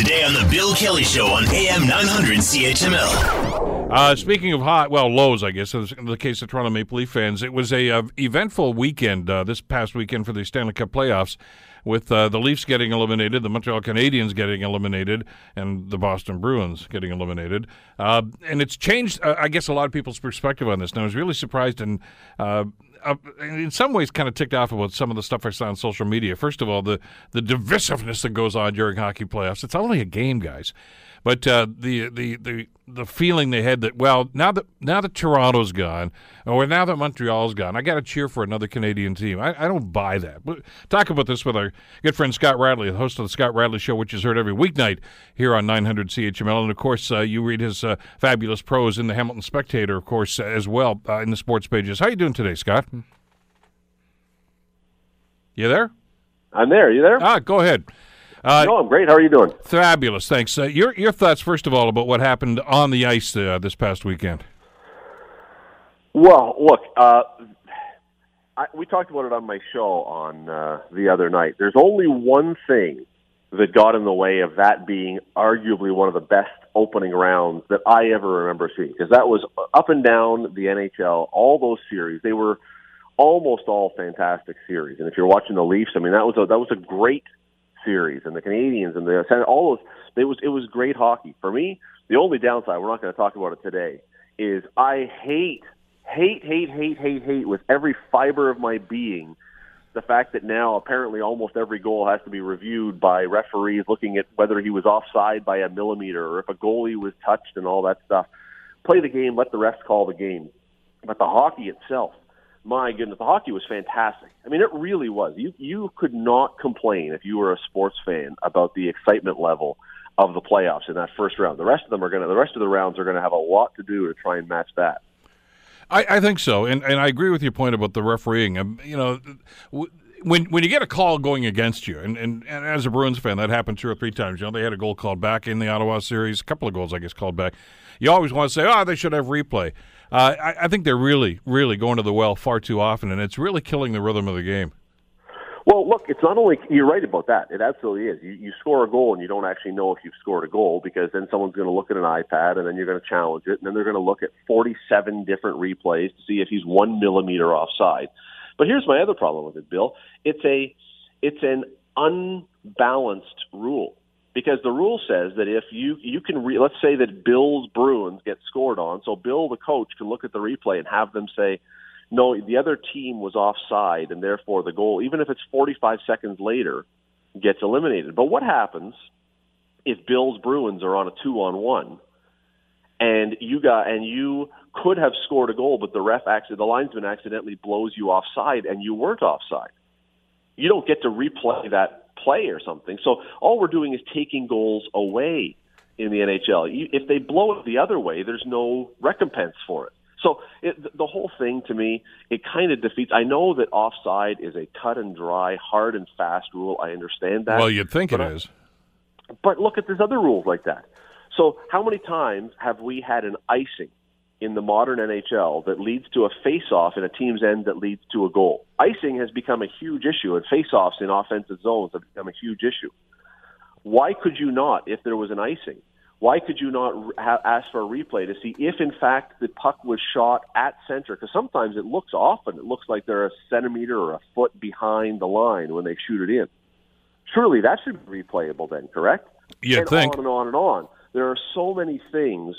Today on The Bill Kelly Show on AM 900 CHML. Uh, speaking of hot, well, lows, I guess, in the case of Toronto Maple Leaf fans, it was a uh, eventful weekend uh, this past weekend for the Stanley Cup playoffs, with uh, the Leafs getting eliminated, the Montreal Canadiens getting eliminated, and the Boston Bruins getting eliminated. Uh, and it's changed, I guess, a lot of people's perspective on this. And I was really surprised and uh, in some ways kind of ticked off about some of the stuff I saw on social media. First of all, the the divisiveness that goes on during hockey playoffs. It's only a game, guys. But uh, the the the the feeling they had that well now that now that Toronto's gone or now that Montreal's gone, I got to cheer for another Canadian team. I, I don't buy that. But talk about this with our good friend Scott Radley, the host of the Scott Radley Show, which is heard every weeknight here on 900 CHML, and of course uh, you read his uh, fabulous prose in the Hamilton Spectator, of course, as well uh, in the sports pages. How you doing today, Scott? You there? I'm there. You there? Ah, go ahead. Uh, no, I'm great. How are you doing? Fabulous, thanks. Uh, your your thoughts, first of all, about what happened on the ice uh, this past weekend. Well, look, uh, I, we talked about it on my show on uh, the other night. There's only one thing that got in the way of that being arguably one of the best opening rounds that I ever remember seeing, because that was up and down the NHL, all those series. They were almost all fantastic series. And if you're watching the Leafs, I mean that was a, that was a great series, and the Canadiens and the all those. It was it was great hockey for me. The only downside, we're not going to talk about it today, is I hate hate hate hate hate hate with every fiber of my being the fact that now apparently almost every goal has to be reviewed by referees looking at whether he was offside by a millimeter or if a goalie was touched and all that stuff. Play the game, let the refs call the game. But the hockey itself, my goodness, the hockey was fantastic. I mean, it really was. You you could not complain if you were a sports fan about the excitement level of the playoffs in that first round. The rest of them are going to the rest of the rounds are going to have a lot to do to try and match that. I, I think so, and and I agree with your point about the refereeing. Um, you know. W- when when you get a call going against you, and, and, and as a Bruins fan, that happened two or three times. You know, they had a goal called back in the Ottawa series, a couple of goals, I guess, called back. You always want to say, oh, they should have replay. Uh, I, I, think they're really, really going to the well far too often, and it's really killing the rhythm of the game. Well, look, it's not only you're right about that. It absolutely is. You, you score a goal and you don't actually know if you've scored a goal because then someone's going to look at an iPad and then you're going to challenge it and then they're going to look at 47 different replays to see if he's one millimeter offside. But here's my other problem with it, Bill. It's a it's an unbalanced rule because the rule says that if you you can re, let's say that Bill's Bruins get scored on, so Bill the coach can look at the replay and have them say, no, the other team was offside, and therefore the goal, even if it's 45 seconds later, gets eliminated. But what happens if Bill's Bruins are on a two on one, and you got and you could have scored a goal, but the ref actually the linesman accidentally blows you offside, and you weren't offside. You don't get to replay that play or something. So all we're doing is taking goals away in the NHL. If they blow it the other way, there's no recompense for it. So it, the whole thing to me, it kind of defeats. I know that offside is a cut and dry, hard and fast rule. I understand that. Well, you'd think it I, is. But look at there's other rules like that. So how many times have we had an icing in the modern NHL that leads to a face-off in a team's end that leads to a goal. Icing has become a huge issue, and face-offs in offensive zones have become a huge issue. Why could you not, if there was an icing, why could you not ha- ask for a replay to see if, in fact, the puck was shot at center? Because sometimes it looks often, it looks like they're a centimeter or a foot behind the line when they shoot it in. Surely that should be replayable then, correct? You'd and think. on and on and on. There are so many things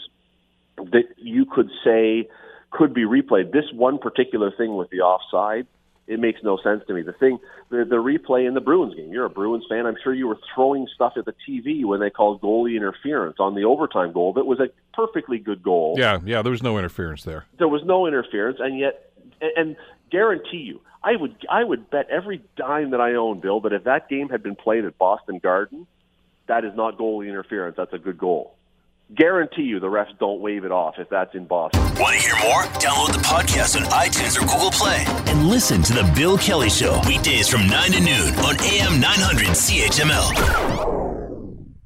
that you could say could be replayed. This one particular thing with the offside, it makes no sense to me. The thing, the, the replay in the Bruins game. You're a Bruins fan. I'm sure you were throwing stuff at the TV when they called goalie interference on the overtime goal. That was a perfectly good goal. Yeah, yeah. There was no interference there. There was no interference, and yet, and, and guarantee you, I would, I would bet every dime that I own, Bill, that if that game had been played at Boston Garden, that is not goalie interference. That's a good goal guarantee you the refs don't wave it off if that's in Boston. Want to hear more? Download the podcast on iTunes or Google Play and listen to The Bill Kelly Show weekdays from 9 to noon on AM 900 CHML.